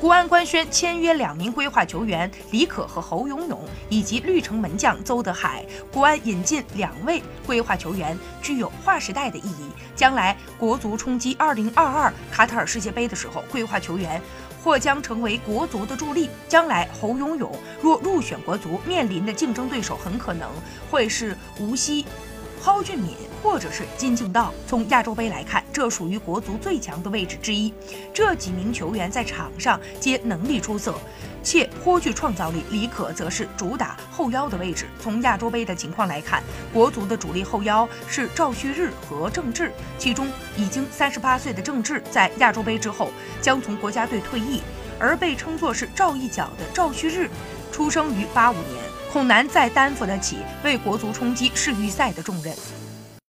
国安官宣签约两名规划球员李可和侯永永，以及绿城门将邹德海。国安引进两位规划球员，具有划时代的意义。将来国足冲击2022卡塔尔世界杯的时候，规划球员或将成为国足的助力。将来侯永永若入选国足，面临的竞争对手很可能会是无锡。蒿俊闵或者是金敬道，从亚洲杯来看，这属于国足最强的位置之一。这几名球员在场上皆能力出色，且颇具创造力。李可则是主打后腰的位置。从亚洲杯的情况来看，国足的主力后腰是赵旭日和郑智，其中已经三十八岁的郑智在亚洲杯之后将从国家队退役，而被称作是赵一脚的赵旭日，出生于八五年。恐难再担负得起为国足冲击世预赛的重任。